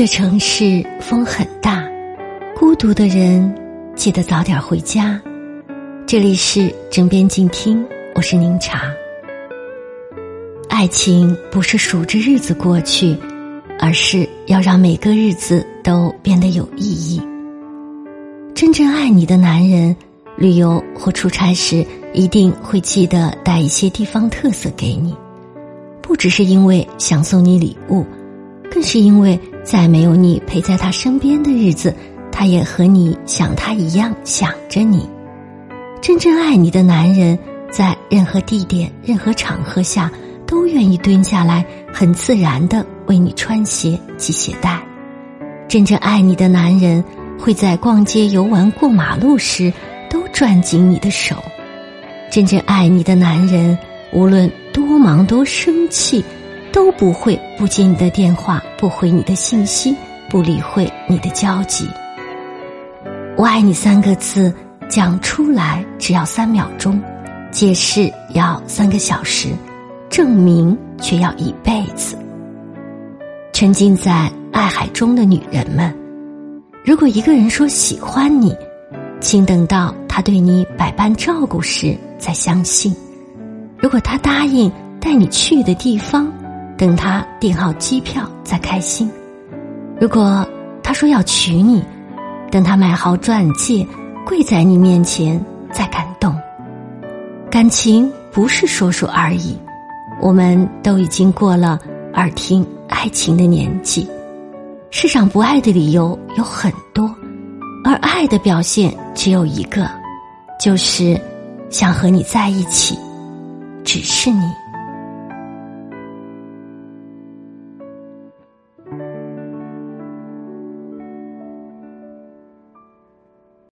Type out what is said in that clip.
这城市风很大，孤独的人记得早点回家。这里是枕边静听，我是宁茶。爱情不是数着日子过去，而是要让每个日子都变得有意义。真正爱你的男人，旅游或出差时一定会记得带一些地方特色给你，不只是因为想送你礼物。更是因为，在没有你陪在他身边的日子，他也和你想他一样想着你。真正爱你的男人，在任何地点、任何场合下，都愿意蹲下来，很自然的为你穿鞋、系鞋带。真正爱你的男人，会在逛街、游玩、过马路时，都攥紧你的手。真正爱你的男人，无论多忙、多生气。都不会不接你的电话，不回你的信息，不理会你的焦急。我爱你三个字讲出来只要三秒钟，解释要三个小时，证明却要一辈子。沉浸在爱海中的女人们，如果一个人说喜欢你，请等到他对你百般照顾时再相信；如果他答应带你去的地方，等他订好机票再开心，如果他说要娶你，等他买好钻戒跪在你面前再感动。感情不是说说而已，我们都已经过了耳听爱情的年纪。世上不爱的理由有很多，而爱的表现只有一个，就是想和你在一起，只是你。